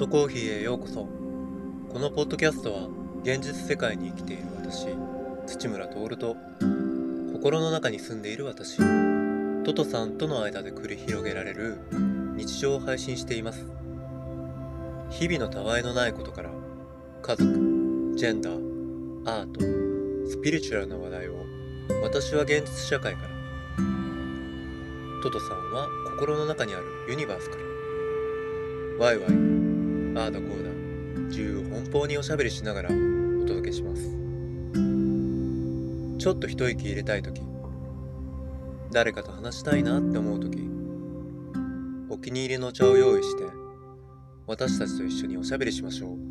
トコーヒーへようこそ。このポッドキャストは現実世界に生きている私土村徹と心の中に住んでいる私トトさんとの間で繰り広げられる日常を配信しています。日々のたわいのないことから家族ジェンダーアートスピリチュアルな話題を私は現実社会から。トトさんは心の中にあるユニバースから。ワイワイああだこうだ自由奔放におしゃべりしながらお届けします。ちょっと一息入れたい時。誰かと話したいなって思う時。お気に入りのお茶を用意して私たちと一緒におしゃべりしましょう。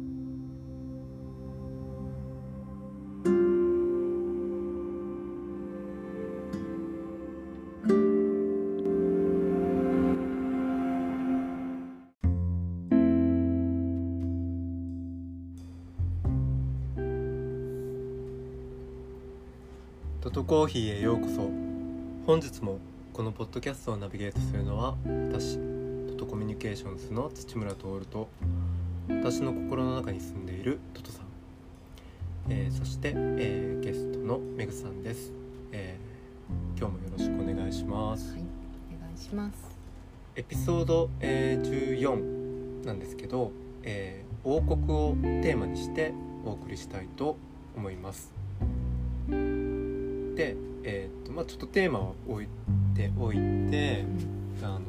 コーヒーへようこそ本日もこのポッドキャストをナビゲートするのは私トトコミュニケーションズの土村徹と私の心の中に住んでいるトトさん、えーそして、えーゲストのメグさんです、えー今日もよろしくお願いしますはい、お願いします。エピソード、えー14なんですけど、えー王国をテーマにしてお送りしたいと思います。で、えーっとまあ、ちょっとテーマを置いておいてあの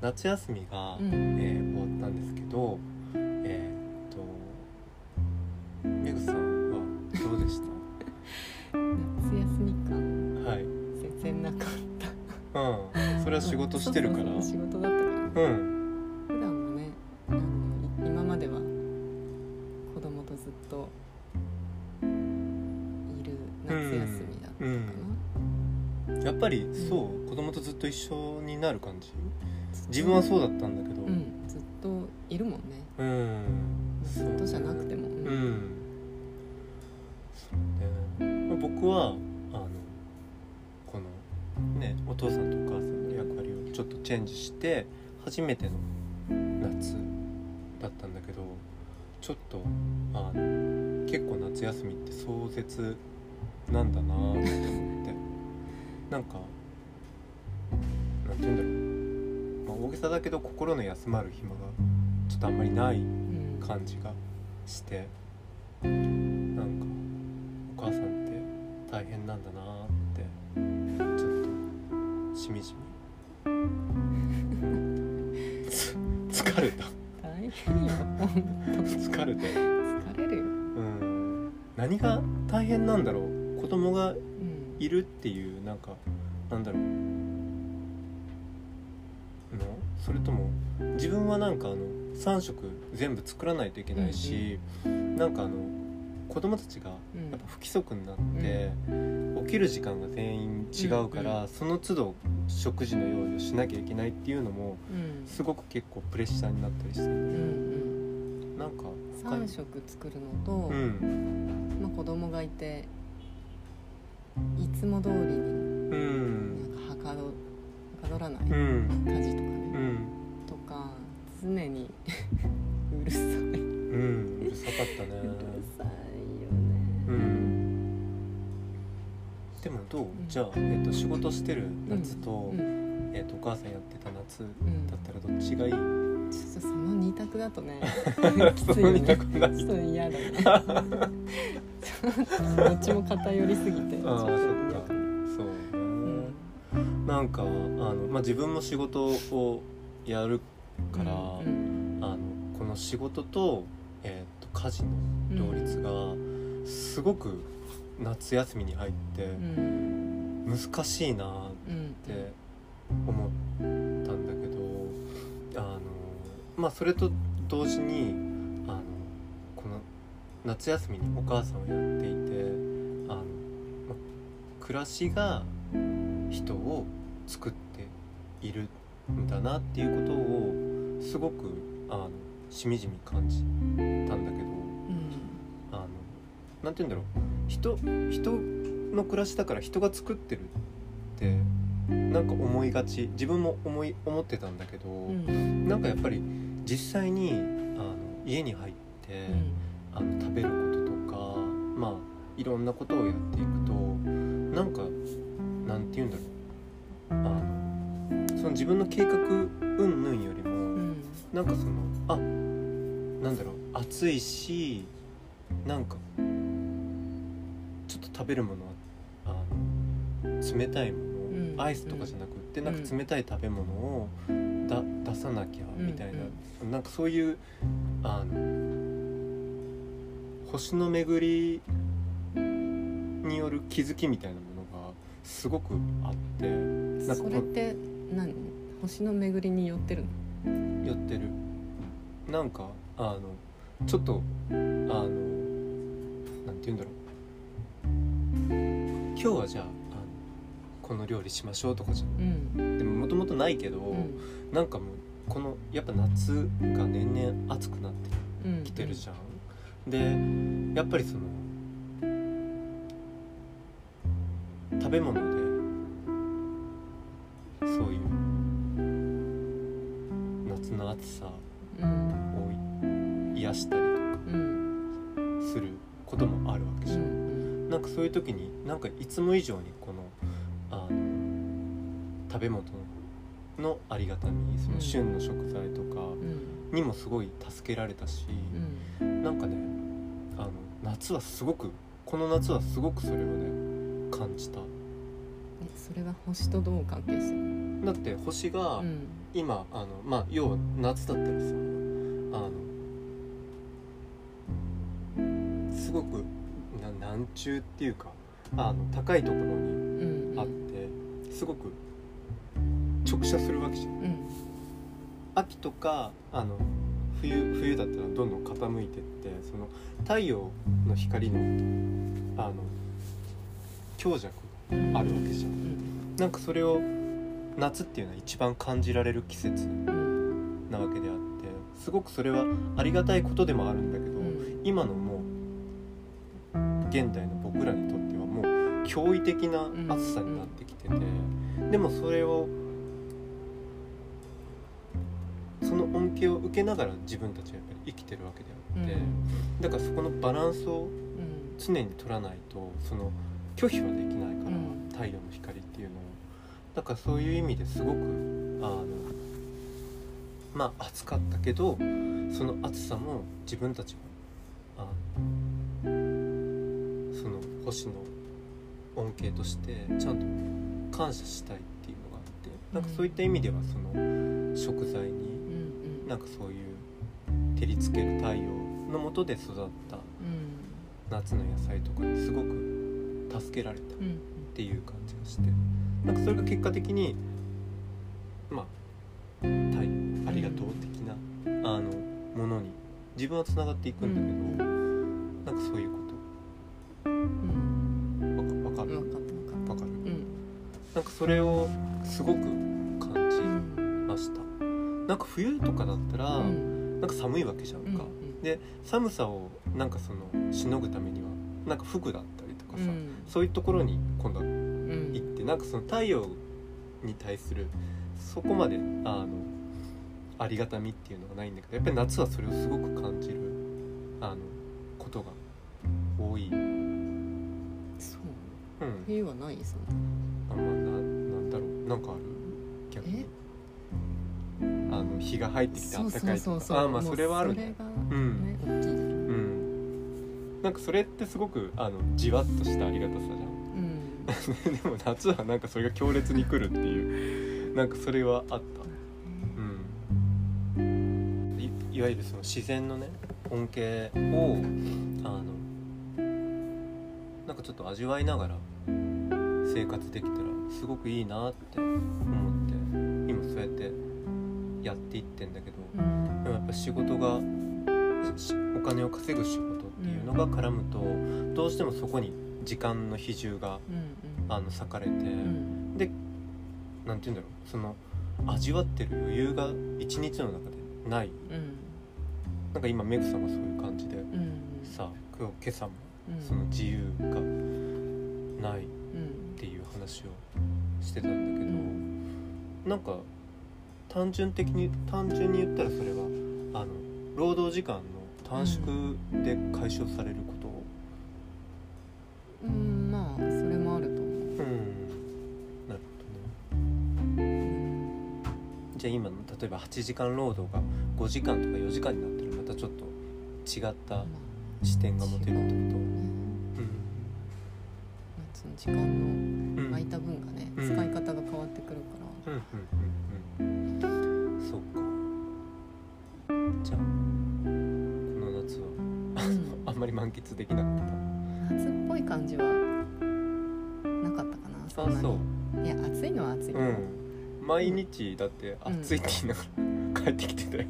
夏休みが、うん。えー終わったんですけどえーっとメグさんはどうでし夏休み感たはい、全然なかった。うん、それは仕事してるから。仕事だったから。うんと一緒になる感じ？自分はそうだったんだけど。うん、ずっといるもんね。うん。ずっとじゃなくても。ううん。んそうね、まあ、僕はあのこのねお父さんとお母さんの役割をちょっとチェンジして初めての夏だったんだけどちょっとあの結構夏休みって壮絶なんだなって思って。なんか心の休まる暇がちょっとあんまりないうん感じがしてなんかお母さんって大変なんだなってちょっとしみじみつ 疲れた大変よ。疲れて疲れるよ。うん何が大変なんだろう？子供がうん。いるっていうなんかなんそれとも自分はなんかあの3食全部作らないといけないし、なんかあの子供たちがうん。やっぱ不規則になって、起きる時間が全員違うから、うんその都度食事の用意をしなきゃいけないっていうのもうん。すごく結構プレッシャーになったりして、うんうん。なんか三食作るのと。うん。まあ、子供がいていつも通りにうん。なんかはかどはかどらないうん。家事とかね、うん。とか常に うるさい、ううん。うるさかったね。るさいようね、ん。でもどう、ん。じゃあ、えっと仕事してる夏と,、うん。えっとお母さんやってた夏うん。だったらどっちがいい、ちょっとその二択だとね きついよね。ちょっと嫌だね。どっちも偏りすぎてなんかあの、まあ、自分も仕事をやるから、うんあのこの仕事と,、えー、と家事の両立がすごく夏休みに入ってうん難しいなっうんて思ったんだけどあのまあそれと同時にあのこの夏休みにお母さんをやっていてあの、ま暮らしが人を作っているんだなっていうことをすごくあのしみじみ感じたんだけどうん。あのて言うんだろう。人人の暮らしだから人が作ってるってなんか思いがち自分も思い思ってたんだけど、うん。なんかやっぱり実際にあの家に入って、うん。あの食べることとかまあいろんなことをやっていくとなんかなんて言うんだろうあのその自分の計画云々よりも、うん。なんかそのあなんだろう暑いしなんかちょっと食べるものはあの冷たいもの、うん。アイスとかじゃなくって、うんなん。か冷たい食べ物をだ出さなきゃみたいな、なんかそういうあの星の巡りによる気づきみたいなもすごくあってなんかそれって何？星の巡りによってるの？やってる。なんかあのちょっとあのなんて言うんだろう。今日はじゃああのこの料理しましょうとかじゃうん。でももともとないけど、うん。なんかもうこのやっぱ夏が年々暑くなってうんきてるじゃん、でやっぱりその食べ物でそういう夏の暑さうん。を癒したりとかうんすることもあるわけうじゃん、ん。なんかそういう時になんかいつも以上にこのあの食べ物のありがたみその旬の食材とかうん。にもすごい助けられたし、うん。なんかねあの夏はすごくこの夏はすごくそれをね感じた。えそれは星とどう関係してるだって星がうん。今、あのまあ要は夏だったらさあのすごくな南中っていうかあの高いところにうん。あってすごく直射するわけじゃん。うん。秋とかあの冬冬だったらどんどん傾いてってその太陽の光のあの強弱があるわけじゃん。うん。なんかそれを夏っていうのは一番感じられる季節うんなわけであってすごくそれはありがたいことでもあるんだけど、うん。今のもう現代の僕らにとってはもう驚異的な暑さになってきてて、でもそれをその恩恵を受けながら自分たちはやっぱり生きてるわけであって、だからそこのバランスをうん。常に取らないとその拒否はできないから、うん。太陽の光っていうのを。だからそういう意味ですごくあのまあ暑かったけどその暑さも自分たちはあのその星の恩恵としてちゃんと感謝したいっていうのがあってなんかそういった意味ではその食材になんかそういう照りつける太陽の下で育ったうん。夏の野菜とかにすごく助けられた。っうん。ていう感じがして。なんかそれが結果的にまあ太ありがとう的なあのものに自分はつながっていくんだけど、なんかそういうこうん。とわかわかる？分かった分かっわかる？たうん。なんかそれをすごく感うじん。ました。なんか冬とかだったら、うん。なんか寒いわけじゃんうんか、で寒さをなんかそのしのぐためにはなんか服だっさ、うん。そういうところに今度行ってなんかその太陽に対するそこまであのありがたみっていうのがないんだけどやっぱり夏はそれをすごく感じるあのことが多い、う。ん、そう冬はない？そんなあまあななんだろう。なんかある？逆に。あの日が入ってきて暖かいとか。あまあそれはあるね。もうん。ね大きいなんかそれってすごくあのじわっとしたありがたさじゃん。うん。でも夏はなんかそれが強烈に来るっていうなんかそれはあった。うん。いいわゆるその自然のね恩恵をあのなんかちょっと味わいながら生活できたらすごくいいなって思って今そうやってやっていってんだけどうん。でもやっぱ仕事がしお金を稼ぐ仕事のが絡むとどうしてもそこに時間の比重がうんあの割かれて、うん。でなんて言うんだろう。その味わってる余裕が一日の中でない。うん。なんか今メグさんがそういう感じでうん。さ今日今朝もうん。その自由がないっうん。ていう話をしてたんだけど、うん。なんか単純的に単純に言ったらそれはあの労働時間の短縮で解消されることうんまあそれもあると思う。うん。なるほどね。じゃあ今の例えば8時間労働が5時間とか4時間になったらまたちょっと違ったまあ視点が持てるってこと？違うねうんその時間のうん。空いた分がね、うん。使い方が変わってくるから、うんうんうんうん。そっか。じゃあんまり満喫できなかっ夏っぽい感じはなかったかなたそんなに。そう。いや暑いのは暑いよ、うん。毎日だって暑いって言いながら帰ってきてたよ、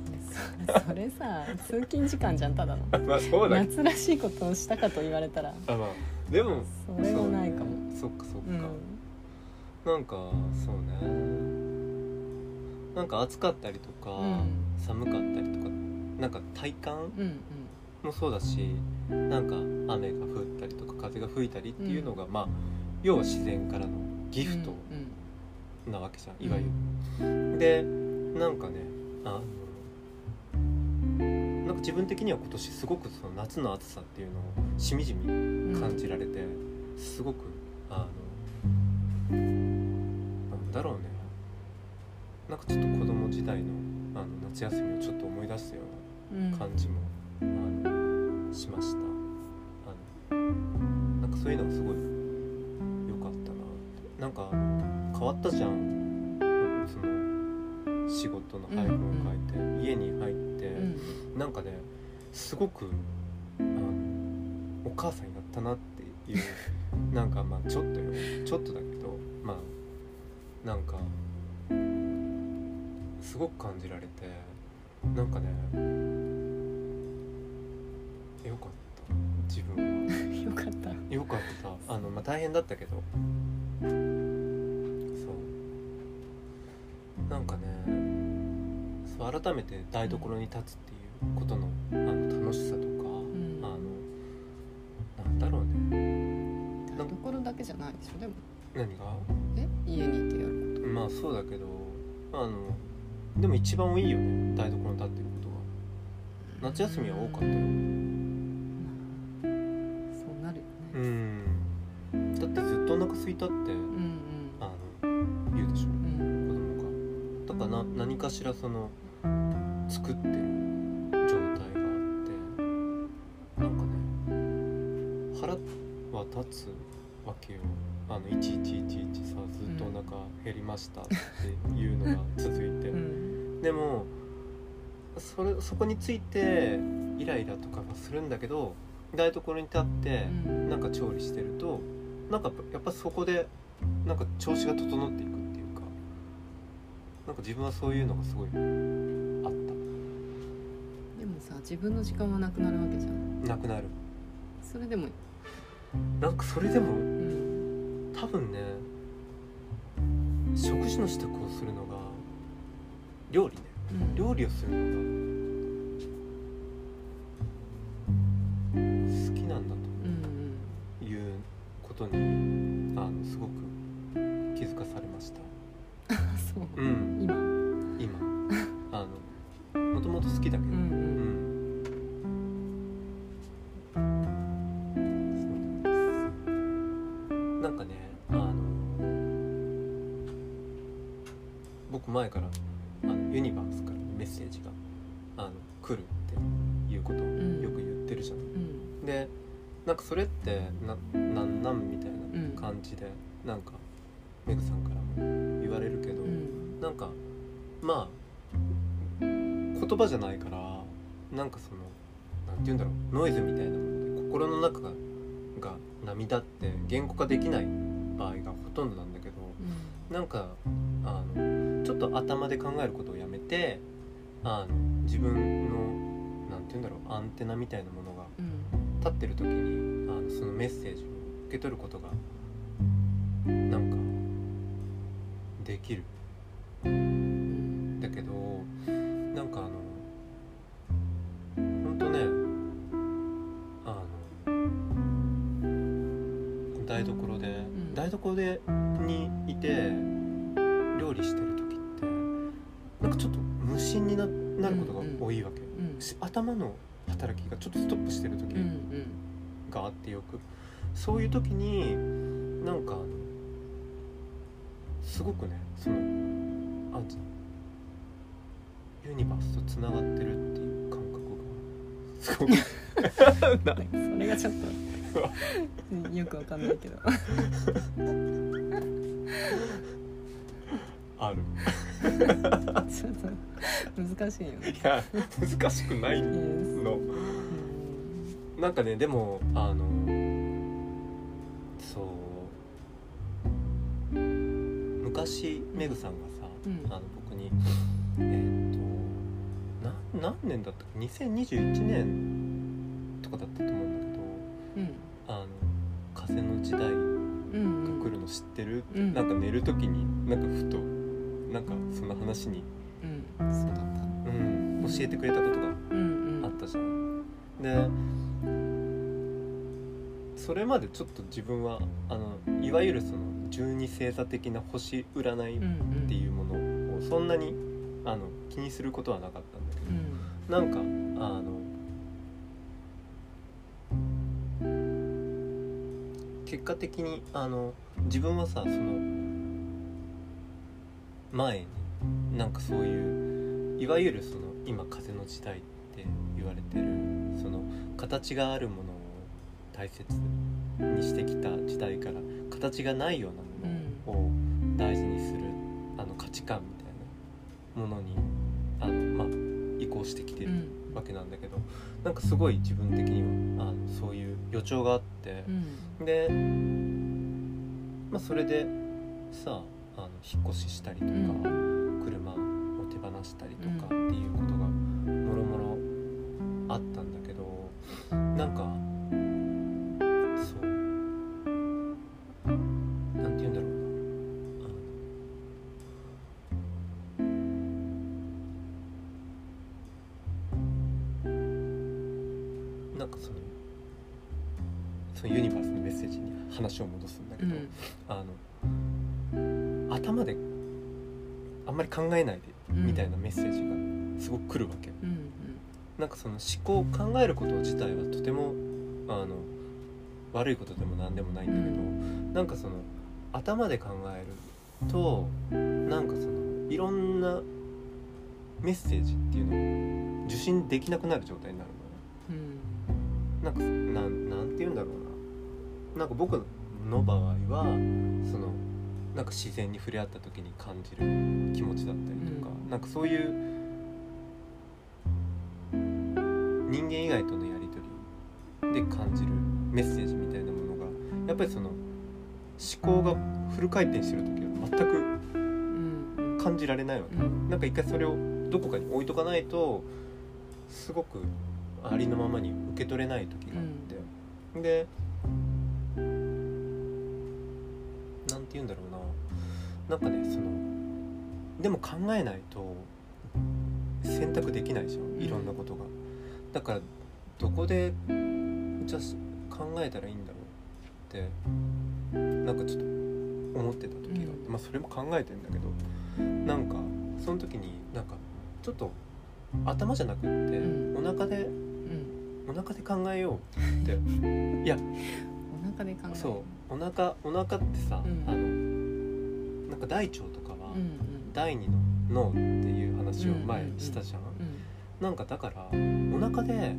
そそれさ通勤時間じゃんただの。まあそうだ夏らしいことをしたかと言われたら。あまあでもそれはないかも。そっかそっうん。か、なんかそうね。なんか暑かったりとか、うん。寒かったりとかなんか体感うんうん。もそうだしなんか雨が降ったりとか風が吹いたりっていうのが、まあ要は自然からのギフトうんなわけじゃん、いわゆる。でなんかねあのなんか自分的には今年すごくその夏の暑さっていうのをしみじみうん感じられて、すごくあのなんだろうね。なんかちょっと子供時代のあの夏休みをちょっと思い出したよううんな感じも、あのしました。あのなんかそういうのがすごい良かったなって。なんか変わったじゃん。その仕事の配分を変えて、家に入って、うん。なんかねすごくお母さんになったなっていう なんかまあちょっとよ。ちょっとだけどまあなんかすごく感じられてなんかねよかった。自分は。よかった。よかった。あの、まあ、大変だったけど。そう。なんかねそう改めて台所に立つっていうことのあの楽しさとか、ん。あのなんだろうね。台所だけじゃないでしょでも。何が？え？家にいてやるこまあそうだけどあのでも一番いいよね台所に立ってることがと夏休みは多かったよずっとお腹空いたってうんあの言うでしょ。うん。うん子供がだからな何かしらその作ってる状態があってなんかね腹は立つわけよ。あの1111さずっとお腹減りましたっていうのが続いて、うん。でもそれそこについてイライラとかはするんだけど台所に立ってうん。なんか調理してるとなんかやっぱそこでなんか調子が整っていくっていうかなんか自分はそういうのがすごいあっでもさ自分の時間はなくなるわけじゃん。たなくなる。それでもなんかそれでもうん。多分ね食事の支度をするのが料理ね。うん。料理をするのがことにあのすごく気づかされました。うんあそう。うん。今。今。あのもともと好きだけど、うんううん。んなんかねあの僕前からあのユニバースからのメッセージがかそれってななんなんみたいうんな感じで、なんかメグさんからも言われるけど、うん。なんかまあ言葉じゃないからなんかそのなんて言うんだろうノイズみたいなもので心の中がが波立って言語化できない場合がほとんどなんだけどなんかあのちょっと頭で考えることをやめてあの自分のなんて言うんだろうアンテナみたいなもの立ってる時にあのそのメッセージを受け取ることがなんかできる。うんだけどなんかあのほんとねあの台所で、ん。台所でにいて料理してる時ってなんかちょっと無心にななることが多いわけ、うん。し頭の働きがちょっとストップしてる時。うんうんがあってよく。そういう時になんかすごくねそのあユニバースとつながってるっていう感覚がすごく。な それがちょっとよくわかんないけど。ある。ちょっと難しいよね。いや難しくないのなんかねでもあのそう。昔メグさんがさ、うん。あの僕にえっ、とな何年だったか2021年とかだったと思うんだけどうん。あの風の時代がうん来るの知ってる、うん。なんか寝る時になんかふとなんかそんな話に、うん。そうだった。うん、教えてくれたことがうんうん。あったじゃん。でそれまでちょっと自分はあのいわゆるその十二星座的な星占いっていうものをそんなにあの気にすることはなかったんだけど、うん。なんかあの結果的にあの自分はさその前になんかそういういわゆるその今風の時代って言われてるその形があるものを大切にしてきた時代から形がないようなものを大事にするあの価値観みたいなものにあの、まあ、移行してきてるうん。わけなんだけどなんかすごい自分的にはあのそういう予兆があってう、ん。で、まあ、それでさあの引っ越ししたりとか、うん。車を手放したりとかっていうことがもろもろあったんだけどなんか話を戻すんだけど、うん。あの頭であんまり考えないでうん。みたいなメッセージがすごく来るわけ、うんなんかその思考考えること自体はとてもあの悪いことでも何でもないんだけど、なんかその頭で考えるとなんかそのいろんなメッセージっていうのを受信できなくなる状態になるのね。うん。なんかなんなんて言うんだろうな。なんか僕の場合はそのなんか自然に触れ合った時に感じる気持ちだったりとか、うん。なんかそういう人間以外とのやり取りで感じるメッセージみたいなものがやっぱりその思考がフル回転してる時は全くうん。うん感じられないわけ、うん。なんか一回それをどこかに置いとかないとすごくありのままに受け取れない時があって、でなんて言うんだろうな。なんかねそのでも考えないと選択できないじゃん。いろんなことが、だからどこでじゃあ考えたらいいんだろう。ってなんかちょっと思ってた時があって、うん。まあそれも考えてんだけどなんかその時になんかちょっと頭じゃなくって、うん。お腹でうん。お腹で考えようって。いや。お腹で考える。そうお腹お腹ってさ、うん。あのなんか大腸とかは、第二の脳っていう話を前にしたじゃん、うんなんかだからお腹で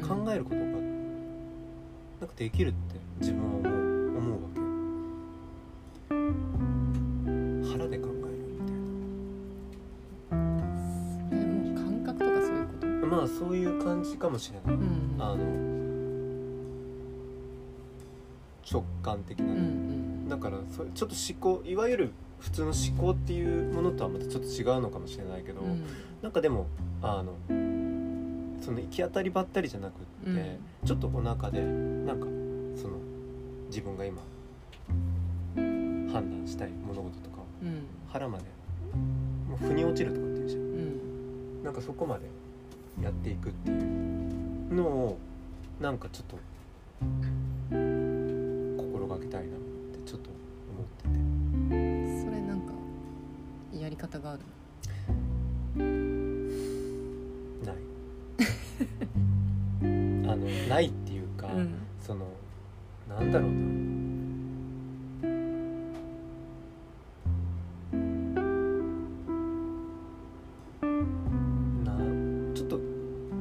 考えることがなんかできるって自分は思う思うわけ腹で考えるみたいそれもう感覚とかそういうこと？なまあそういう感じかもしれない、うん。あの直感的なうんうね、ん。だからそれちょっと思考いわゆる普通の思考っていうものとはまたちょっと違うのかもしれないけど、うん。なんかでもあのその行き当たりばったりじゃなくって、うん。ちょっとお腹でなんかその自分が今判断したい物事とかをうん。腹までもう腑に落ちるとかっていうじゃん。うん。なんかそこまでやっていくっていうのをなんかちょっとたいなってちょっと思ってて。それなんかやり方がある？ない。ないっていうか、うん。そのなんだろうな。なちょっと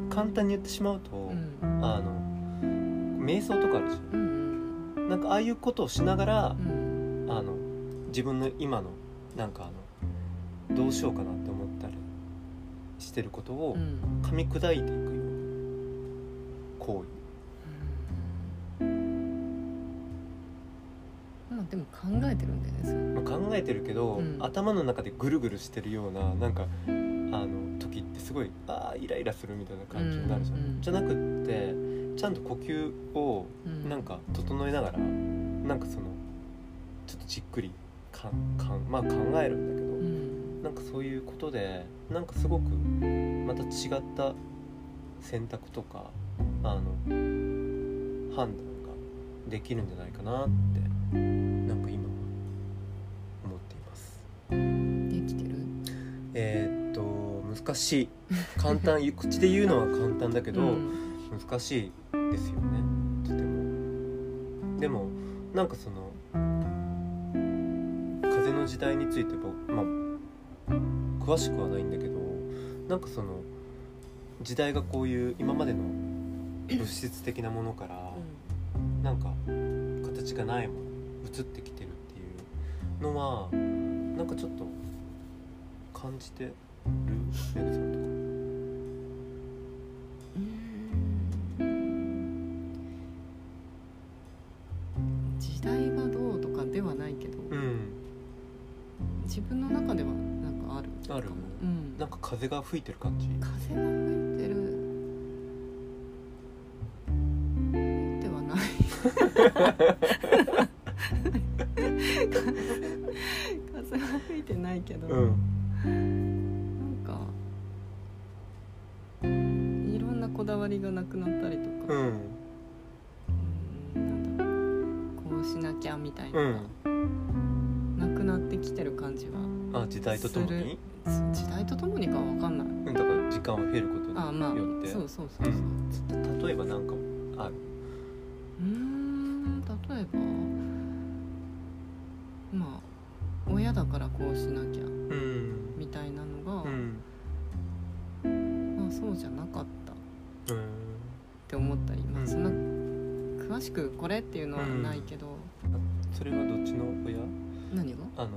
簡単に言ってしまうと、うん。あの瞑想とかあるじゃんかああいうことをしながらう、ん。あの自分の今のなんかあのどうしようかなって思ったりしてることをうん。噛み砕いていくような行まあでも考えてるんだよねまあ、考えてるけど、うん。頭の中でぐるぐるしてるようななんかあの時ってすごいああイライラするみたいな感じになるじゃん、うんうん。じゃなくってちゃんと呼吸をうん。なんか整えながら、なんかそのちょっとじっくりかかんまあ考えるんだけど、うん。なんかそういうことでなんかすごくまた違った選択とかあの判断ができるんじゃないかなってなんか今は思っています。できてる？えーっと難しい。簡単 口で言うのは簡単だけど、うん。難しいですよね。とても。でもなんかその風の時代について僕まあ詳しくはないんだけどなんかその時代がこういう今までの物質的なものからなんか形がないもの移ってきてるっていうのはなんかちょっと感じてる？メグさんとか風が吹いてる感じ。時代とともに？時代とともにかは分かんない。うんだから時間を経ることにあまあよってそうそうそうそう。うん例えばなんかある？うーん例えばまあ親だからこうしなきゃうんみたいなのが、うん。まあ、そうじゃなかった。っうんて思ったり、まあ、うん。そんな詳しくこれっていうのはないけど、それはどっちの親？何が？あの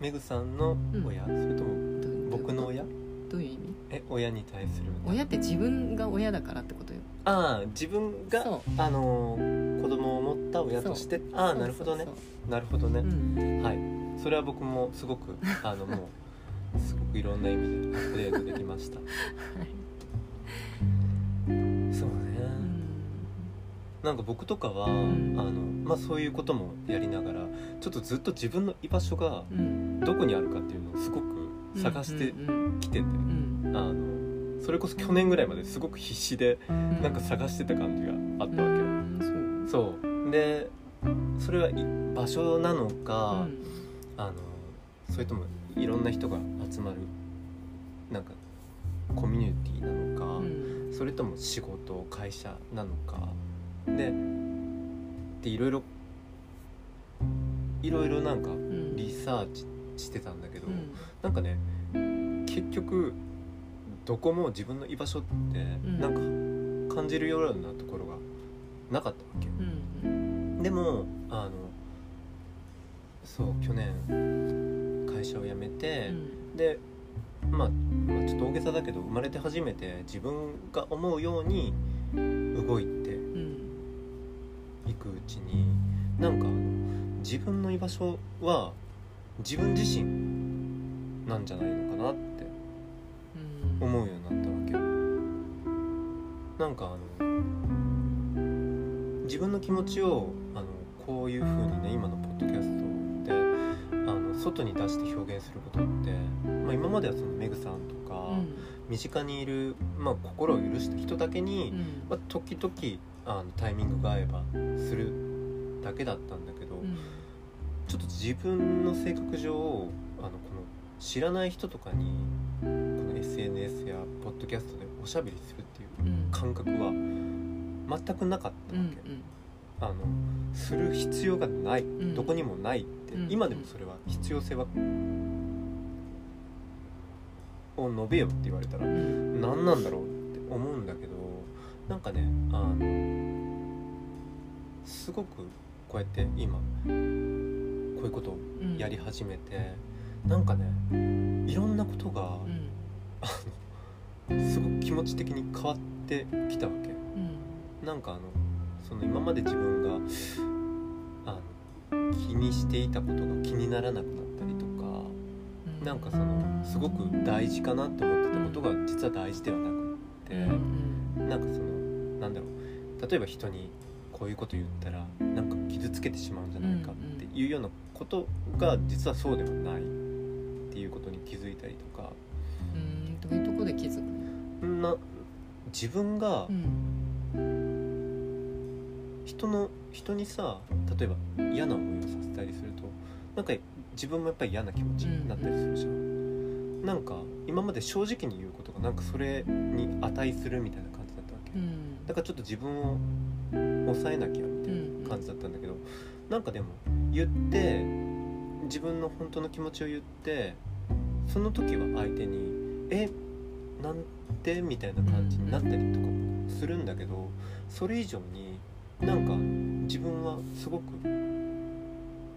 メグさんの親、それとも僕の親？どういう意味？え親に対する。親って自分が親だからってことよ。ああ自分があの子供を持った親として。ああなるほどね。なるほどね。そう、うん。はい。それは僕もすごくあのもうすごくいろんな意味でアップデートできました。そ うなんか僕とかは、ん。あのまあ、そういうこともやりながらちょっとずっと自分の居場所がうん。どこにあるかっていうのをすごく探してうんきてて、うん。あのそれこそ去年ぐらいまですごく必死でうん。なんか探してた感じがあったわけよ。うん。そうそう。でそれはい場所なのか、うん。あのそれともいろんな人が集まるなんかコミュニティなのか、うん。それとも仕事会社なのかででいろいろいろいろなんかうん。リサーチしてたんだけど、うん。なんかね結局どこも自分の居場所ってん。なんか感じるようなところがなかったわけ、うんでもあのそう去年会社を辞めて、で、まあ、まあちょっと大げさだけど生まれて初めて自分が思うように動いてうんいくうちになんか自分の居場所は自分自身なんじゃないのかなってうん。思うようになったわけよ。なんかあの自分の気持ちをあのこういう風にね今のポッドキャストであの外に出して表現することって、まあ、今まではそのメグさんとか、身近にいる、まあ、心を許した人だけに、うん。まあ、時々あのタイミングが合えばするだけだったんだけど、うん。ちょっと自分の性格上あのこの知らない人とかにこの SNS やポッドキャストでおしゃべりするっていううん感覚は全くなかったうんわけ、あのする必要がない、ん。どこにもないって、うん。今でもそれは必要性はを述べよって言われたらうん。何なんだろうって思うんだけどなんかねあのすごくこうやって今こういうことをうん。やり始めて、なんかねいろんなことがう、ん。すごく気持ち的に変わってきたわけ。うん。なんかあのその今まで自分があの気にしていたことが気にならなくなったりとかうん。なんかそのすごく大事かなって思ってたことが実は大事ではなくって、うん。なんかそのなんだろう。例えば人にこういうこと言ったらなんか傷つけてしまうんじゃないかっていうようなことが実はそうではないっていうことに気づいたりとか。うん。どういうとこで気づくな自分がうん人の人にさ例えば嫌な思いをさせたりするとなんか自分もやっぱり嫌な気持ちになったりするじゃん、なんか今まで正直に言うことがなんかそれに値するみたいな感じだったわけ、うんだからちょっと自分を抑えなきゃみたいな感じだったんだけど、なんかでも言って自分の本当の気持ちを言ってその時は相手に「えなんで?」みたいな感じになったりとかもするんだけどそれ以上になんか自分はすごく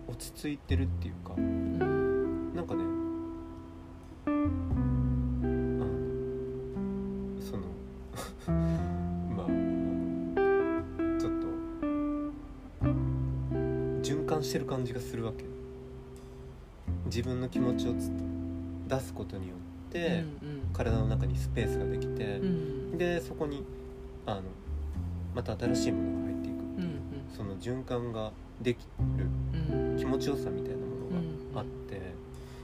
落ち着いてるっていうかうんなんかね感じがするわけ。自分の気持ちをつ出すことによって、うん体の中にスペースができてう、んでそこにあのまた新しいものが入っていく。っていう、うん。その循環ができるうん。うん気持ちよさみたいなものがあって、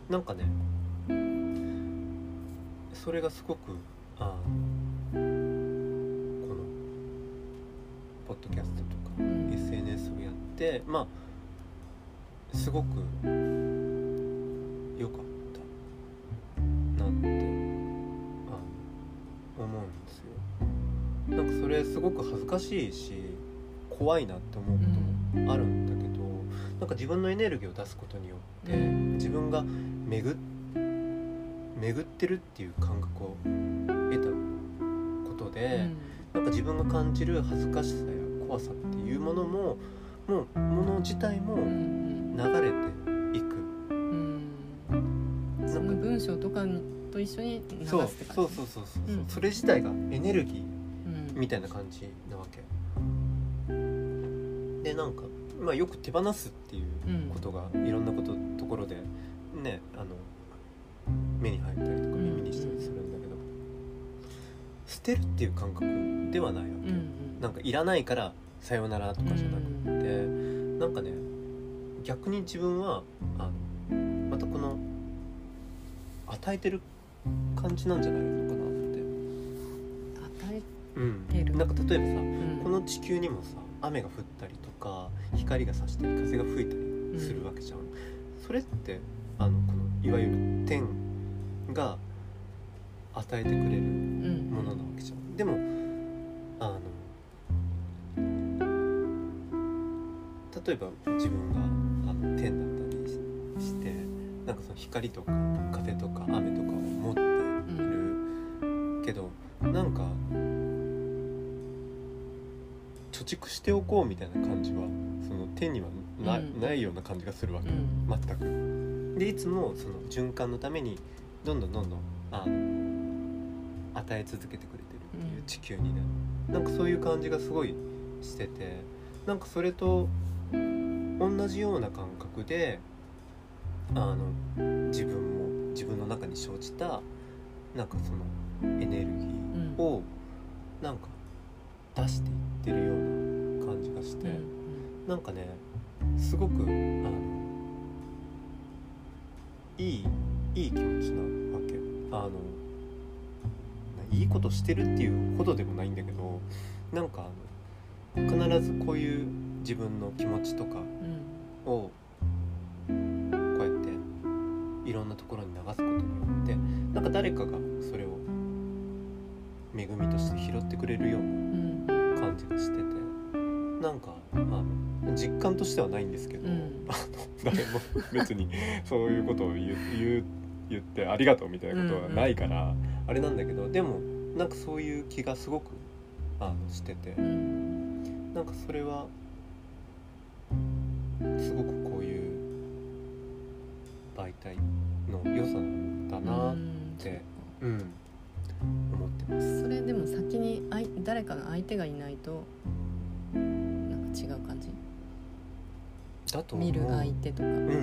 なんかねそれがすごくあこのポッドキャストとか、うん。SNS をやってまあすごく良かったなってあ思うんですよ。なんかそれすごく恥ずかしいし怖いなって思うこともあるんだけど、なんか自分のエネルギーを出すことによって、うん。自分が巡ってるっていう感覚を得たことで、なんか自分が感じる恥ずかしさや怖さっていうものももうもの自体もうん流れていく、うん。その文章とかと一緒に流すそうって感じ？そうそうそうそう、う。ん。それ自体がエネルギーうん。みたいな感じなわけ。でなんか、まあ、よく手放すっていううんことがいろんなことところでねあの目に入ったりとかうん耳にしたりするんだけど、捨てるっていう感覚ではないわけ、うんなんかいらないからさようならとかじゃなくって、なんかね逆に自分はあのまたこの与えてる感じなんじゃないのかなって、与えうん。てるなんか例えばさうん。この地球にもさ雨が降ったりとか光が差したり風が吹いたりするわけじゃん、それってあのこのいわゆる天が与えてくれるうん。ものなわけじゃん。でもあの例えば自分がなんかその光とか風とか雨とかを持ってるけどなんか貯蓄しておこうみたいな感じはその天にはな,、うん。ないような感じがするわけ、うん。全く。でいつもその循環のためにどんどんどんどんあの与え続けてくれてるっていう地球にね、なんかそういう感じがすごいしててなんかそれと同じような感覚であの自分も自分の中に生じたなんかそのエネルギーをなんか出していってるような感じがして。なんかねすごくあのいいいい気持ちなわけ。あのいいことしてるっていうほどでもないんだけどなんかあの必ずこういう自分の気持ちとかうん。をこうやっていろんなところに流すことによってなんか誰かがそれを恵みとして拾ってくれるようなうん。感感じがしててなんかあの実感としてはないんですけど、うん。誰も別にそういうことを言う言ってありがとうみたいなことはないから、あれなんだけどでもなんかそういう気がすごくあのしてて。うん。なんかそれは媒体の良さだなっうん。て、うん思ってます。それでも先にあい誰かの相手がいないとなんか違う感じ？だと見る相手とか、うん、う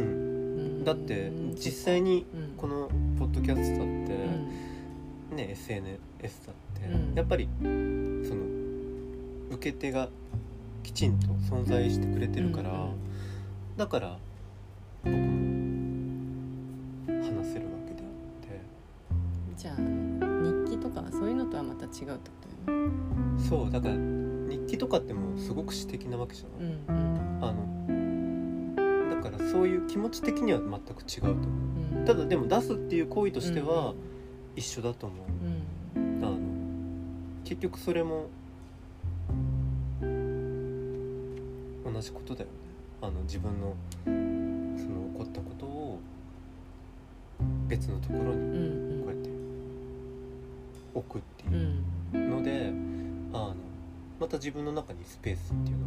ん。だって実際にうん。このポッドキャストだって、うん。ね SNS だって、うん。やっぱりその受け手がきちんと存在してくれてるから、うん。だから僕も違うってことよね。そうだから日記とかってもうすごく詩的なわけじゃない、うんあのだからそういう気持ち的には全く違うと思う。うん。ただでも出すっていう行為としては一緒だと思う、うん。あの結局それも同じことだよね。あの自分のその起こったことを別のところうにうやって置くってういうんので、あのまた自分の中にスペースっていうの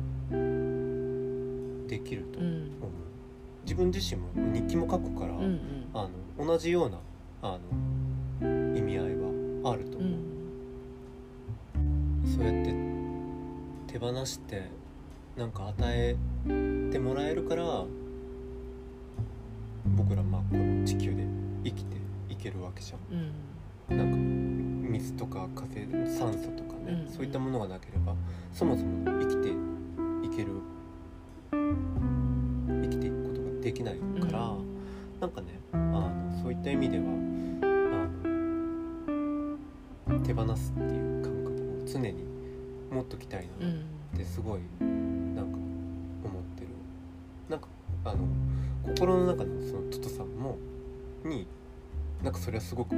ができると思う、うん。自分自身も日記も書くから、うんあの同じようなあの意味合いはあるとう思う、ん。そうやって手放してなんか与えてもらえるから僕らまあこの地球で生きていけるわけじゃうんん。なんか水とか風酸素とかね、うん。そういったものがなければそもそも生きていける生きていくことができないから、うん。なんかねあのそういった意味ではあの手放すっていう感覚を常に持っときたいなっうん。てすごいなんか思ってる。なんかあの心の中のそのトトさんもになんかそれはすごく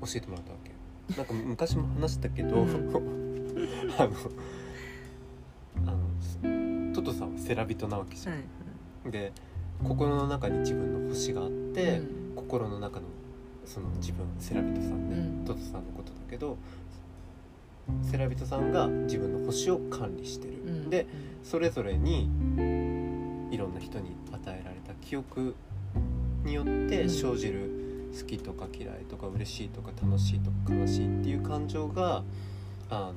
教えてもらったわけ。なんか昔も話したけど、うん。あのあのトトさんはセラ人なわけじゃん。はい。で心の中に自分の星があって、うん。心の中のその自分セラビトさんね、うん。トトさんのことだけどセラビトさんが自分の星を管理してる、うん。でそれぞれにいろんな人に与えられた記憶によってうん。生じる好きとか嫌いとか嬉しいとか楽しいとか悲しいっていう感情があの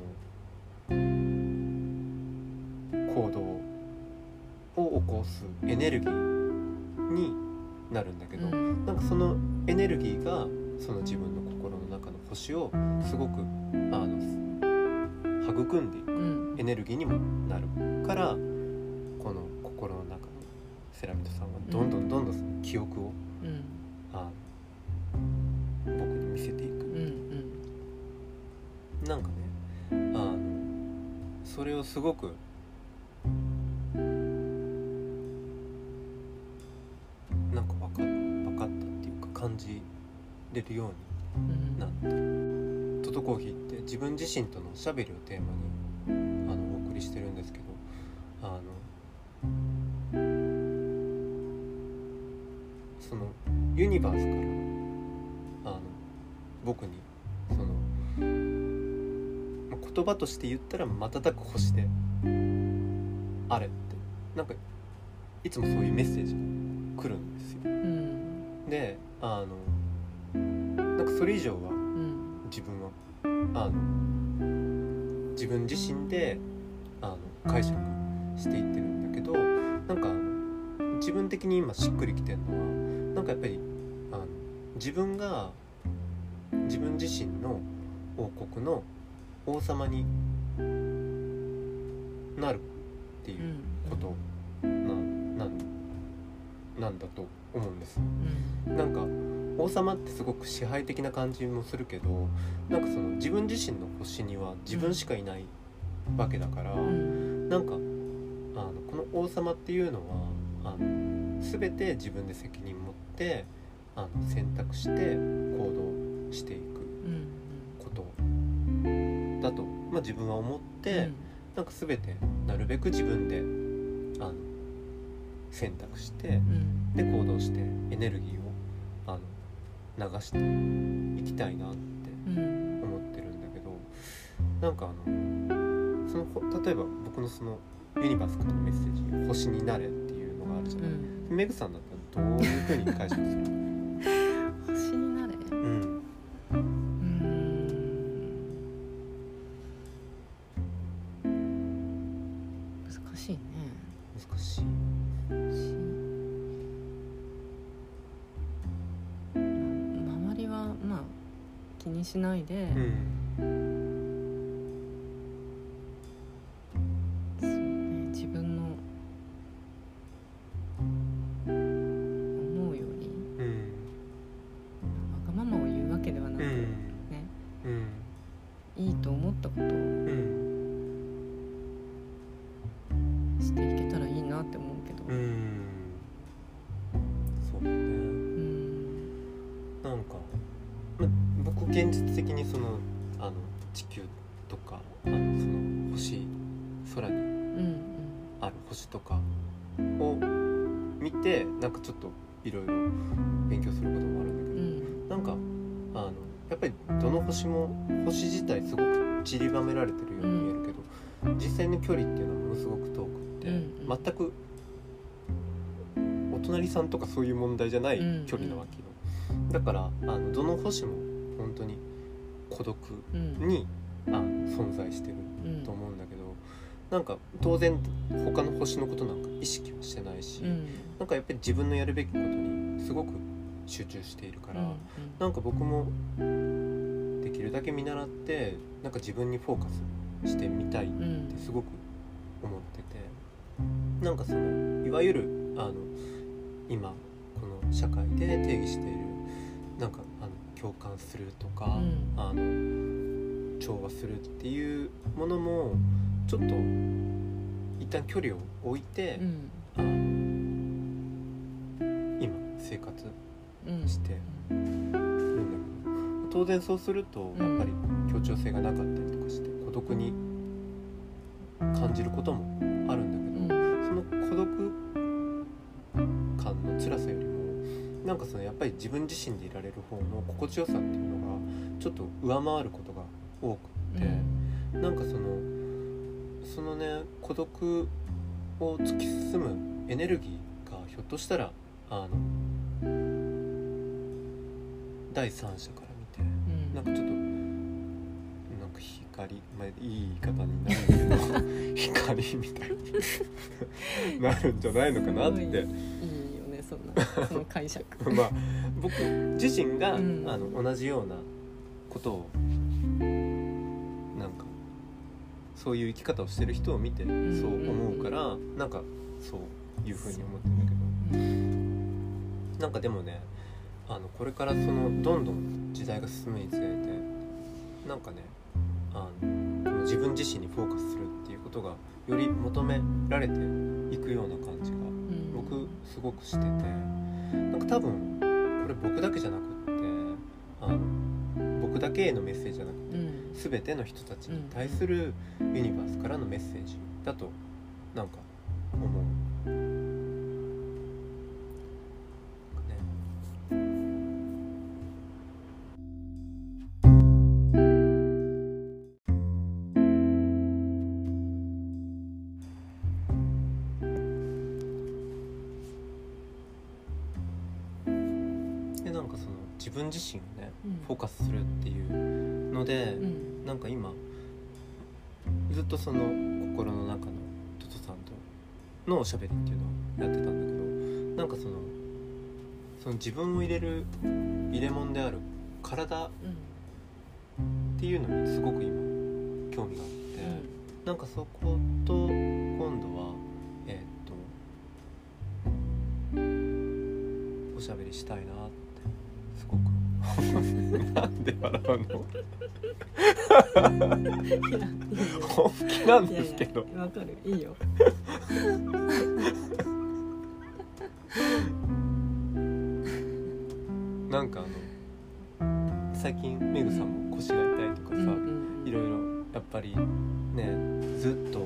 行動を起こすエネルギーになるんだけど、うんなんかそのエネルギーがその自分の心の中の星をすごくあの育んでいくうん。エネルギーにもなるからこの心の中のセラミトさんはどんどんどんどんその記憶をうん。あ僕に見せていく。うんなんかねあのそれをすごくなんか分か分かったっていうか感じれるよううん。になってトトコーヒーって自分自身とのおしゃべりをテーマにあのお送りしてるんですけどあのそのユニバースから僕に。そのまあ言葉として言ったら瞬く星であれって。なんかいつもそういうメッセージが来るんですよ。うん。であのなんかそれ以上はうん。自分はあの自分自身であの解釈していってるんだけどなんか自分的に今しっくりきてるのはなんかやっぱりあの自分が自分自身の王国の王様になるっていうことななんなんだと思うんです。うん。なんか王様ってすごく支配的な感じもするけどなんかその自分自身の星には自分しかいないわけだから、うん。なんかあのこの王様っていうのはあの全て自分で責任持ってあの選択して行動していくうんことだと、まあ、自分は思って、なんか全てなるべく自分であの選択してうん。で行動してエネルギーをあの流していきたいなってうん。思ってるんだけどなんかあのそのほ例えば僕のそのユニバースからのメッセージ「星になれ」っていうのがあるじゃない、うん。メグさんだったらどういうふうに解釈する星散りばめられてるように見えるけど、実際の距離っていうのはものすごく遠くって、うんうん。全くお隣さんとかそういう問題じゃないうん距離なわけよ、だからあのどの星も本当に孤独うん。にあ存在してるうんと思うんだけど、なんか当然他の星のことなんか意識はしてないし、うん。なんかやっぱり自分のやるべきことにすごく集中しているから、うん。なんか僕もできるだけ見習ってなんか自分にフォーカスしてみたいっうん。てすごく思っててなんかそのいわゆるあの今この社会で定義しているなんかあの共感するとか、うん。あの調和するっていうものもちょっと一旦距離を置いて、うん。あの今生活うんしてるんだけど当然そうするとやっぱり協調性がなかったりとかして孤独に感じることもあるんだけど、うん。その孤独感の辛さよりもなんかそのやっぱり自分自身でいられる方の心地よさっていうのがちょっと上回ることが多くって、なんかそのそのね孤独を突き進むエネルギーがひょっとしたらあの第三者からなんかちょっとなんか光、まあ、いい言い方になるけど光みたいに なるんじゃないのかなって。いいよねそんなその解釈。まあ僕自身が、うん。あの同じようなことをなんかそういう生き方をしてる人を見てそう思うから、なんかそういうふうに思ってるんだけど。なんかでもねあのこれからそのどんどん時代が進むにつれてなんかねあの自分自身にフォーカスするっていうことがより求められていくような感じがうん。僕すごくしててなんか多分これ僕だけじゃなくってあの僕だけへのメッセージじゃなくてうん。全ての人たちに対するユニバースからのメッセージだとなんかしゃべりっていうのをやってたんだけどなんかそのその自分を入れる入れ物である体っていうのにすごく今興味があって、なんかそこと今度はえーっとおしゃべりしたいなってすごくなんで笑うの？本気なんですけどいやいやわかるいいよ なんかあの最近メグさんも腰が痛いとかさ、うんうん。いろいろやっぱりねずっと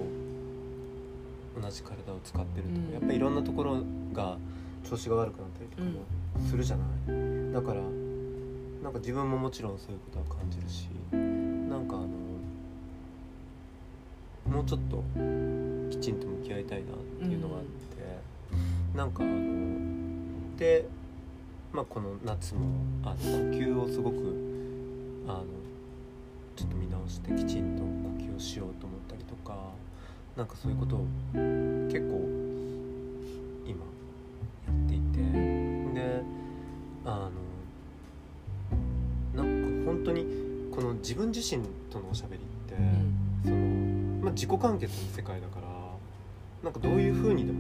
同じ体を使ってると、うん。やっぱりいろんなところが調子が悪くなったりとかもするじゃない、だからなんか自分ももちろんそういうことは感じるしなんかあのもうちょっときちんと向き合いたいなっていうのがあって、なんかあので、まあ、この夏もあの呼吸をすごくあのちょっと見直してきちんと呼吸をしようと思ったりとかなんかそういうことを結構今やっていてであのなんか本当にこの自分自身とのおしゃべりって、その、まあ、自己完結の世界だからなんかどういう風にでも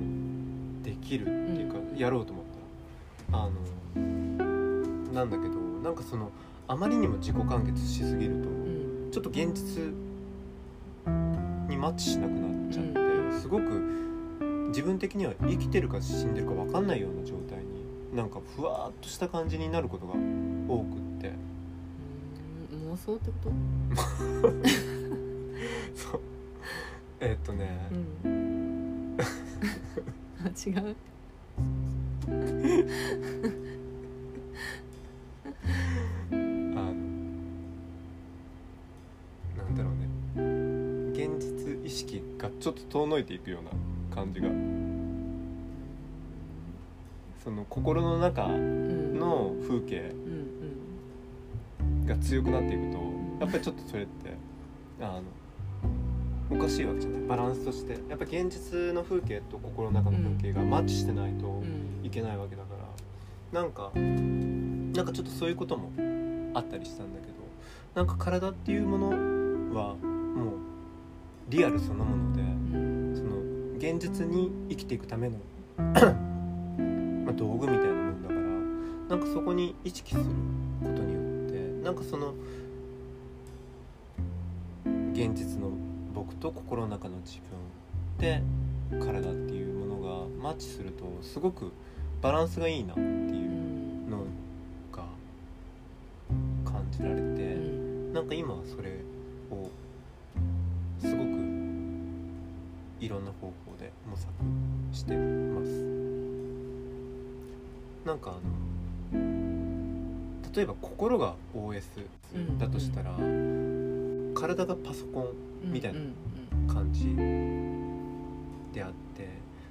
できるっていうか、やろうと思ったら。あのなんだけどなんかそのあまりにも自己完結しすぎると、うん。ちょっと現実にマッチしなくなっちゃって、すごく自分的には生きてるか死んでるか分かんないような状態になんかふわーっとした感じになることが多くって。うん。妄想ってこと？そう。えーっとね、うん。あ違う？あのなんだろうね。現実意識がちょっと遠のいていくような感じが。その心の中うん。の風景うんが強くなっていくとやっぱりちょっとそれってあのおかしいわけじゃない。バランスとして。やっぱ現実の風景と心の中の風景がマッチしてないとうんうん。いけないわけだから。なんかなんかちょっとそういうこともあったりしたんだけどなんか体っていうものはもうリアルそのものでうん。その現実に生きていくための まあ道具みたいなもんだからなんかそこに意識することによってなんかその現実の僕と心の中の自分で体っていうものがマッチするとすごくバランスがいいなっていうのが感じられて。なんか今はそれをすごくいろんな方法で模索してますなんかあの例えば心が OS だとしたら、うん体がパソコンみたいなうん感じであって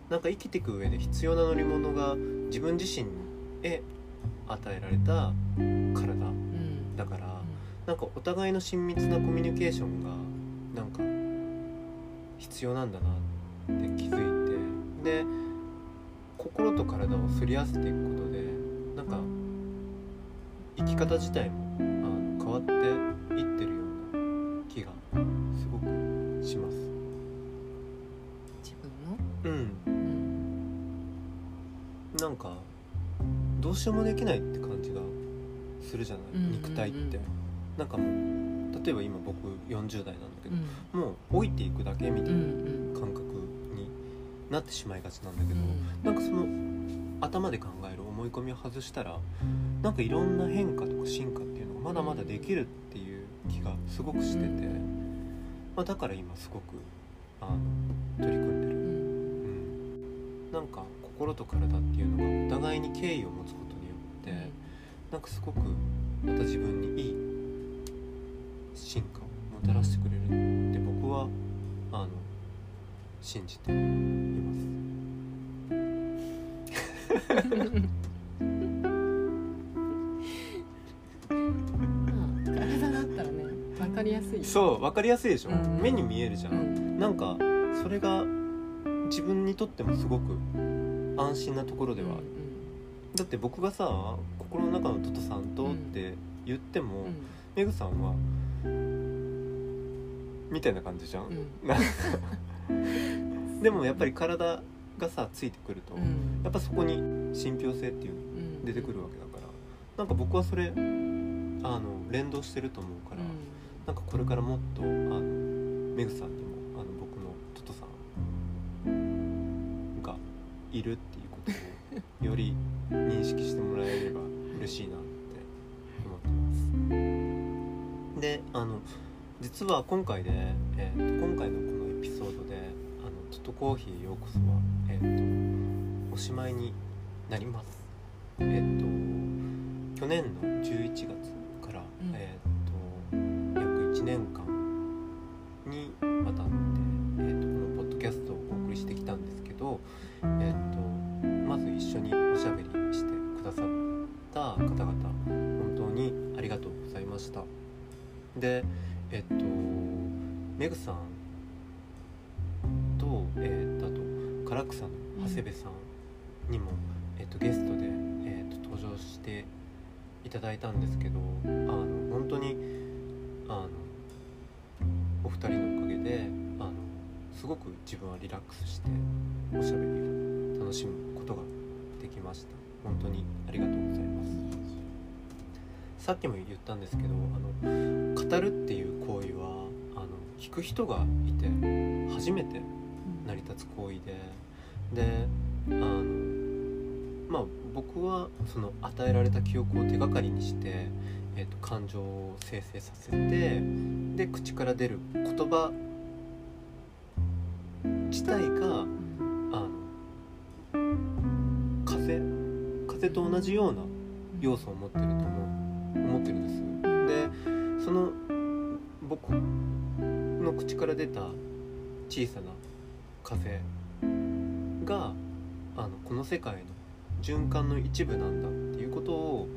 なんか生きていく上で必要な乗り物が自分自身へ与えられた体。だからなんかお互いの親密なコミュニケーションがなんか必要なんだなって気づいてで心と体をすり合わせていくことでなんか生き方自体もあの変わってきないって感じがするじゃない、うんうんうん。肉体って。なんかもう例えば今僕40代なんだけど、うん。もう老いていくだけみたいな感覚になってしまいがちなんだけど、うん。なんかその頭で考える思い込みを外したらなんかいろんな変化とか進化っていうのがまだまだできるっていう気がすごくしてて、まあ、だから今すごくあの取り組んでる、うん。うん、なんか心と体っていうのがお互いに敬意を持つことて、なんかすごくまた自分にいい進化をもたらしてくれるって僕はあの信じています。まあ体だったらねわかりやすい。そう分かりやすいでしょ、うん。目に見えるじゃ、うんん。なんかそれが自分にとってもすごく安心なところではある、だって僕がさ心の中のトトさんとって言っても、うん。メグさんはみたいな感じじゃん、うん。でもやっぱり体がさついてくると、うん。やっぱそこに信憑性っていうのうん。出てくるわけだからなんか僕はそれあの連動してると思うから、なんかこれからもっとあのメグさんにもあの僕のトトさんがいるっていうことをより認識してもらえれば嬉しいなって思ってます。であの実は今回で、えーと今回のこのエピソードで「あのちょっとコーヒーようこそは」えーとおしまいになりますえっ、ーと去年の11月えっとあと唐草の長谷部さんにも、えっとゲストで、えっと登場していただいたんですけどあの本当にあのお二人のおかげであのすごく自分はリラックスしておしゃべりを楽しむことができました。本当にありがとうございます。さっきも言ったんですけどあの語るっていう行為はあの聞く人がいて初めて成り立つ行為で。であのまあ僕はその与えられた記憶を手がかりにして、えー、と感情を生成させてで口から出る言葉自体があの風風と同じような要素を持ってると思う思ってるんです。でその僕の口から出た小さな風があのこの世界の循環の一部なんだっていうことを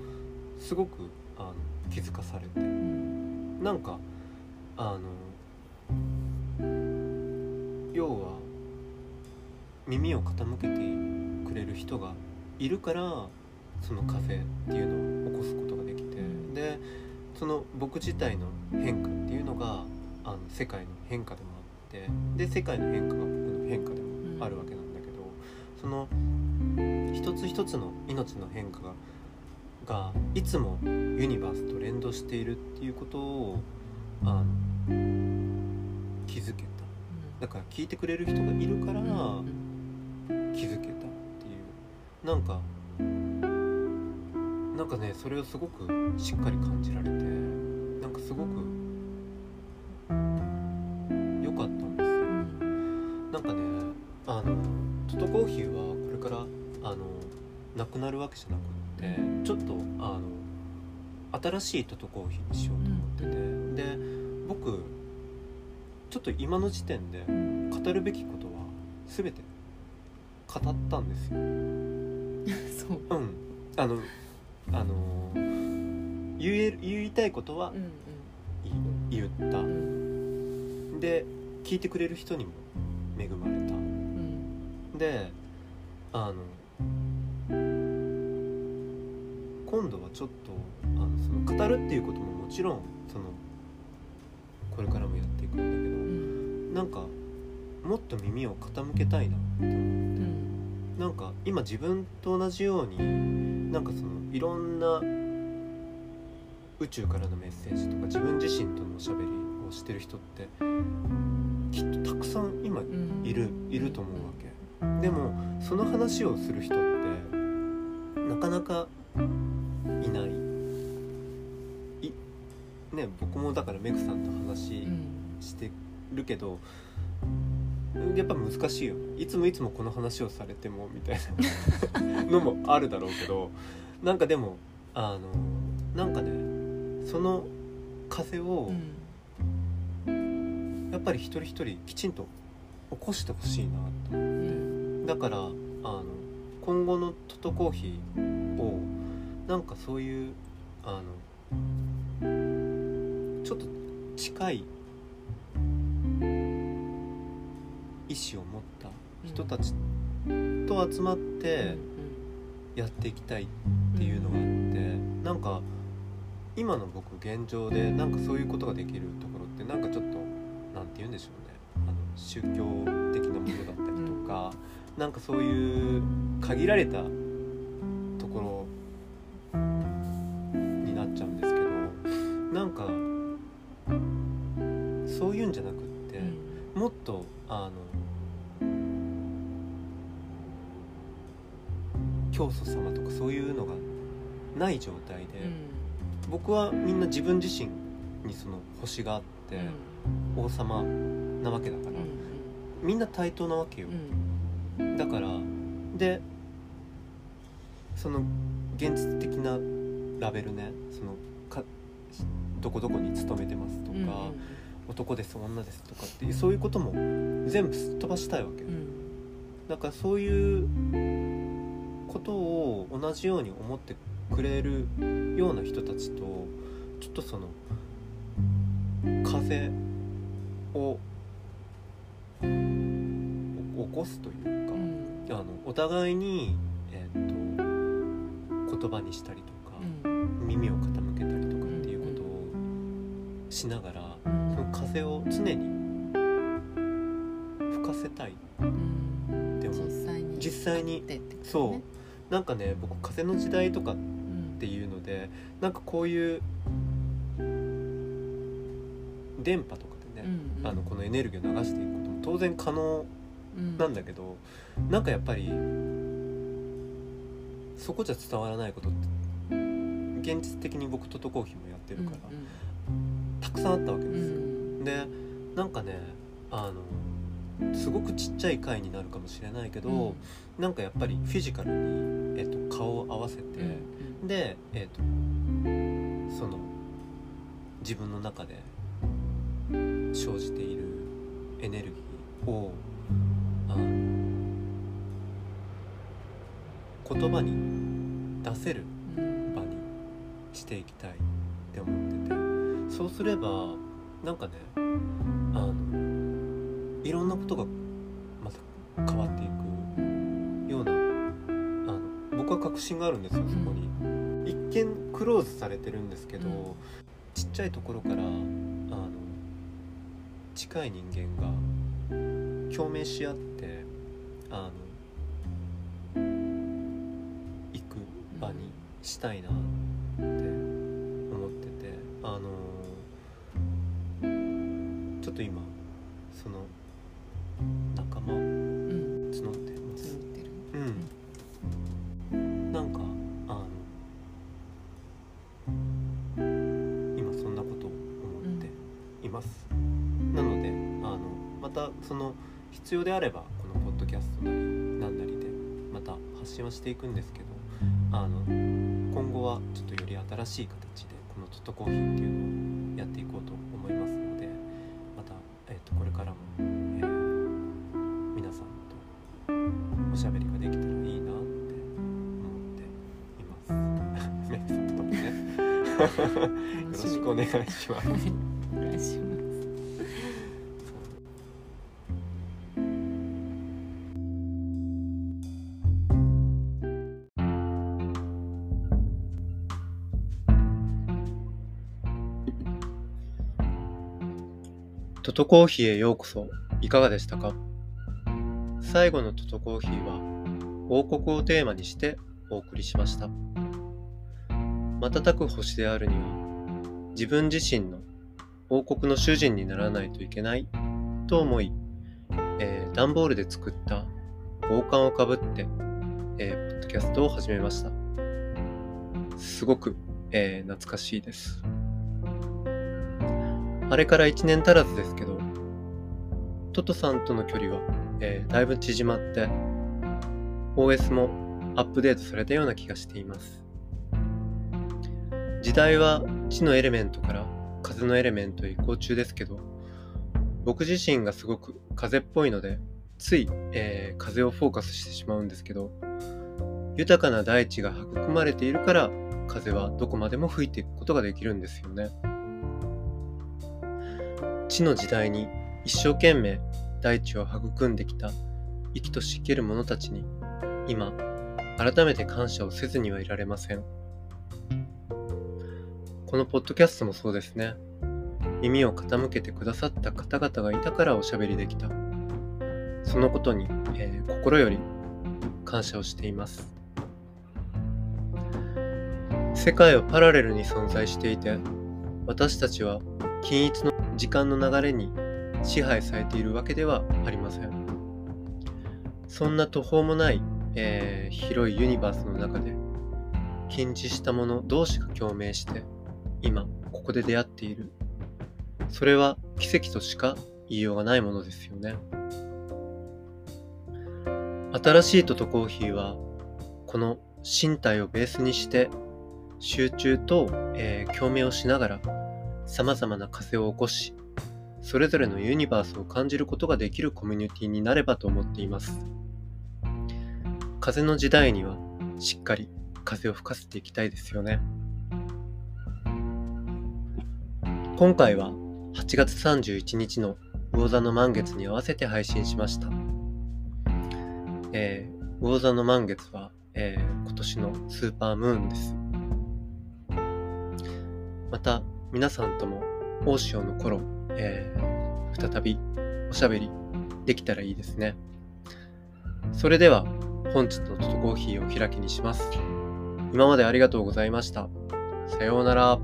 すごくあの気づかされてなんかあの要は耳を傾けてくれる人がいるからその風っていうのを起こすことができてでその僕自体の変化っていうのがあの世界の変化でもあってで世界の変化が僕の変化でもあるわけなんだけどその一つ一つの命の変化ががいつもユニバースと連動しているっていうことをあの気づけた。だから聞いてくれる人がいるから気づけたっていう。なんかなんかねそれをすごくしっかり感じられてなんかすごく良かったトトコーヒーはこれからあのなくなるわけじゃなくってちょっとあの新しいトトコーヒーにしようと思ってて、で僕ちょっと今の時点で語るべきことは全て語ったんですよ。そう。うん、あのあの言える言いたいことは言った。うん。うんで聞いてくれる人にも恵まれた。うんであの今度はちょっとあのその語るっていうことももちろんそのこれからもやっていくんだけどなんかもっと耳を傾けたいなって思って。うん。なんか今自分と同じようになんかそのいろんな宇宙からのメッセージとか自分自身とのおしゃべりをしてる人ってきっとたくさん今うん。いるいると思うわけでもその話をする人ってなかなかいない。いね僕もだからメグさんと話うんしてるけどやっぱ難しいよ。ねいつもいつもこの話をされてもみたいなのもあるだろうけどなんかでもあのなんかねその風をうん。やっぱり一人一人きちんと起こしてほしいなと思うって。んだからあの今後のトトコーヒーをなんかそういうあのちょっと近い意志を持った人たちと集まってやっていきたいっていうのがあってなんか今の僕現状でなんかそういうことができるところってなんかちょっとなんて言うんでしょうね。あの宗教的なものだったりとか、なんかそういう限られたところになっちゃうんですけどなんかそういうんじゃなくって、もっとあの教祖様とかそういうのがない状態で、僕はみんな自分自身にその星があってって王様なわけだから、みんな対等なわけよ、だからでその現実的なラベルねそのかどこどこに勤めてますとか、男です女ですとかっていうそういうことも全部すっ飛ばしたいわけ、だからそういうことを同じように思ってくれるような人たちとちょっとその風を起こすというか、あのお互いに、えー、と言葉にしたりとか、耳を傾けたりとかっていうことをしながら、その風を常に吹かせたい。でも実際にそう。なんかね僕風の時代とかっていうので、うん、なんかこういう電波とかでね、うんうん、あのこのエネルギーを流していくことも当然可能なんだけど、うん、なんかやっぱりそこじゃ伝わらないことって現実的に僕とトコーヒーもやってるから、うんうん、たくさんあったわけですよ。うん、でなんかねあのすごくちっちゃい回になるかもしれないけど、うん、なんかやっぱりフィジカルに、えーと、顔を合わせて、うん、で、えーとその自分の中で生じているエネルギーをあ言葉に出せる場にしていきたいって思ってて。そうすればなんかねあのいろんなことがまた変わっていくようなあの僕は確信があるんですよそこに。一見クローズされてるんですけど、ちっちゃいところからあの近い人間が共鳴し合ってあの行く場にしたいなって思っててあのちょっと今その必要であればこのポッドキャストなり何なりでまた発信はしていくんですけどあの今後はちょっとより新しい形でこのトットコーヒーっていうのをやっていこうと思いますのでまた、えーと、これからも、えー、皆さんとおしゃべりができたらいいなって思っています。よろしくお願いします。トトコーヒーへようこそ。いかがでしたか？最後のトトコーヒーは王国をテーマにしてお送りしました。瞬く星であるには自分自身の王国の主人にならないといけないと思い、えー、段ボールで作った王冠をかぶって、えー、ポッドキャストを始めました。すごく、えー、懐かしいです。あれから1年足らずですけど、トトさんとの距離は、えー、だいぶ縮まって、OS もアップデートされたような気がしています。時代は地のエレメントから風のエレメントへ移行中ですけど、僕自身がすごく風っぽいので、つい、えー、風をフォーカスしてしまうんですけど、豊かな大地が育まれているから風はどこまでも吹いていくことができるんですよね。地の時代に一生懸命大地を育んできた生きとし生ける者たちに今改めて感謝をせずにはいられません。このポッドキャストもそうですね。耳を傾けてくださった方々がいたからおしゃべりできた。そのことに、えー、心より感謝をしています。世界はパラレルに存在していて私たちは均一の時間の流れに支配されているわけではありませんそんな途方もない、えー、広いユニバースの中で近似したもの同士が共鳴して今ここで出会っているそれは奇跡としか言いようがないものですよね。新しいトトコーヒーはこの身体をベースにして集中と、えー、共鳴をしながら様々な風を起こしそれぞれのユニバースを感じることができるコミュニティになればと思っています。風の時代にはしっかり風を吹かせていきたいですよね。今回は8月31日の魚座の満月に合わせて配信しました。えー、魚座の満月は、えー、今年のスーパームーンです。また、皆さんとも大潮の頃、えー、再びおしゃべりできたらいいですね。それでは、本日のトトコーヒーを開きにします。今までありがとうございました。さようなら。